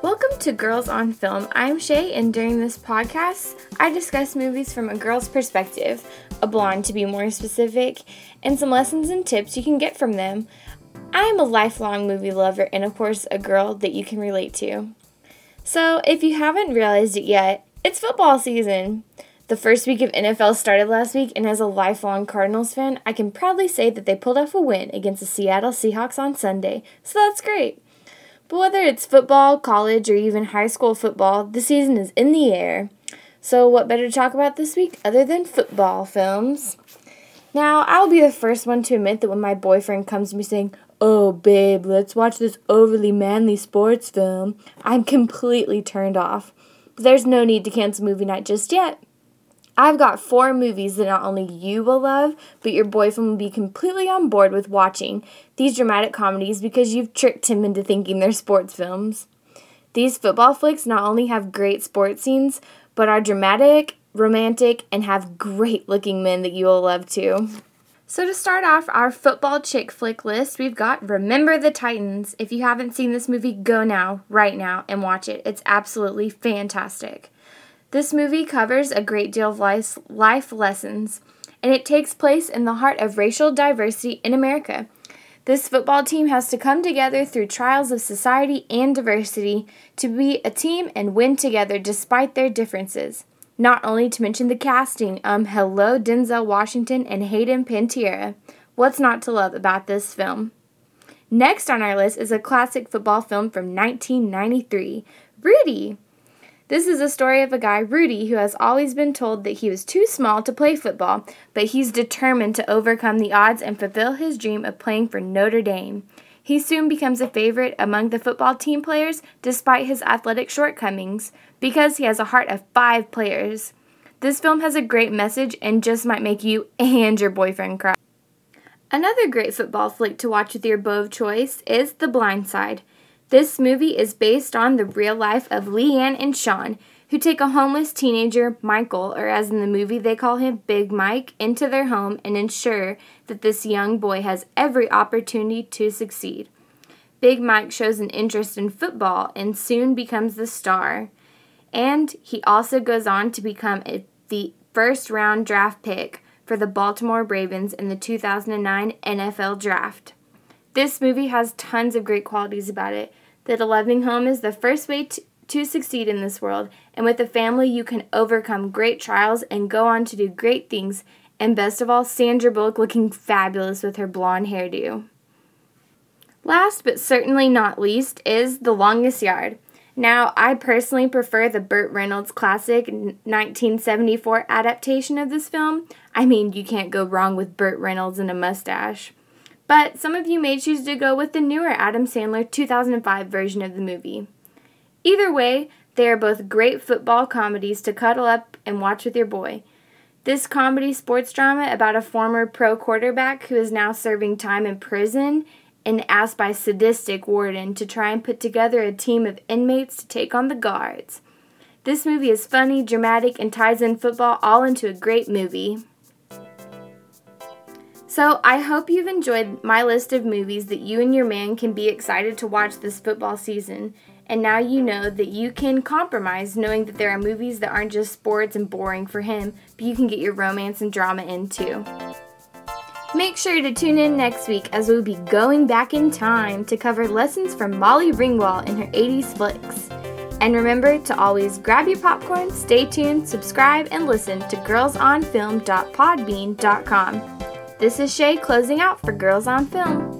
Welcome to Girls on Film. I'm Shay, and during this podcast, I discuss movies from a girl's perspective, a blonde to be more specific, and some lessons and tips you can get from them. I am a lifelong movie lover and, of course, a girl that you can relate to. So, if you haven't realized it yet, it's football season. The first week of NFL started last week, and as a lifelong Cardinals fan, I can proudly say that they pulled off a win against the Seattle Seahawks on Sunday, so that's great. But whether it's football, college, or even high school football, the season is in the air. So, what better to talk about this week other than football films? Now, I'll be the first one to admit that when my boyfriend comes to me saying, Oh, babe, let's watch this overly manly sports film, I'm completely turned off. But there's no need to cancel movie night just yet. I've got four movies that not only you will love, but your boyfriend will be completely on board with watching these dramatic comedies because you've tricked him into thinking they're sports films. These football flicks not only have great sports scenes, but are dramatic, romantic, and have great looking men that you will love too. So, to start off our football chick flick list, we've got Remember the Titans. If you haven't seen this movie, go now, right now, and watch it. It's absolutely fantastic. This movie covers a great deal of life, life lessons, and it takes place in the heart of racial diversity in America. This football team has to come together through trials of society and diversity to be a team and win together despite their differences. Not only to mention the casting, um, hello Denzel Washington and Hayden Panettiere. What's not to love about this film? Next on our list is a classic football film from 1993, Rudy. This is a story of a guy, Rudy, who has always been told that he was too small to play football, but he's determined to overcome the odds and fulfill his dream of playing for Notre Dame. He soon becomes a favorite among the football team players despite his athletic shortcomings, because he has a heart of five players. This film has a great message and just might make you and your boyfriend cry. Another great football flick to watch with your beau of choice is The Blind Side. This movie is based on the real life of Leigh Anne and Sean, who take a homeless teenager, Michael, or as in the movie they call him Big Mike, into their home and ensure that this young boy has every opportunity to succeed. Big Mike shows an interest in football and soon becomes the star. And he also goes on to become a, the first round draft pick for the Baltimore Ravens in the 2009 NFL Draft. This movie has tons of great qualities about it. That a loving home is the first way to, to succeed in this world, and with a family, you can overcome great trials and go on to do great things. And best of all, Sandra Bullock looking fabulous with her blonde hairdo. Last but certainly not least is The Longest Yard. Now, I personally prefer the Burt Reynolds classic 1974 adaptation of this film. I mean, you can't go wrong with Burt Reynolds and a mustache. But some of you may choose to go with the newer Adam Sandler 2005 version of the movie. Either way, they are both great football comedies to cuddle up and watch with your boy. This comedy sports drama about a former pro quarterback who is now serving time in prison and asked by sadistic warden to try and put together a team of inmates to take on the guards. This movie is funny, dramatic, and ties in football all into a great movie. So, I hope you've enjoyed my list of movies that you and your man can be excited to watch this football season. And now you know that you can compromise knowing that there are movies that aren't just sports and boring for him, but you can get your romance and drama in too. Make sure to tune in next week as we'll be going back in time to cover lessons from Molly Ringwald in her 80s flicks. And remember to always grab your popcorn, stay tuned, subscribe, and listen to girlsonfilm.podbean.com. This is Shay closing out for Girls on Film.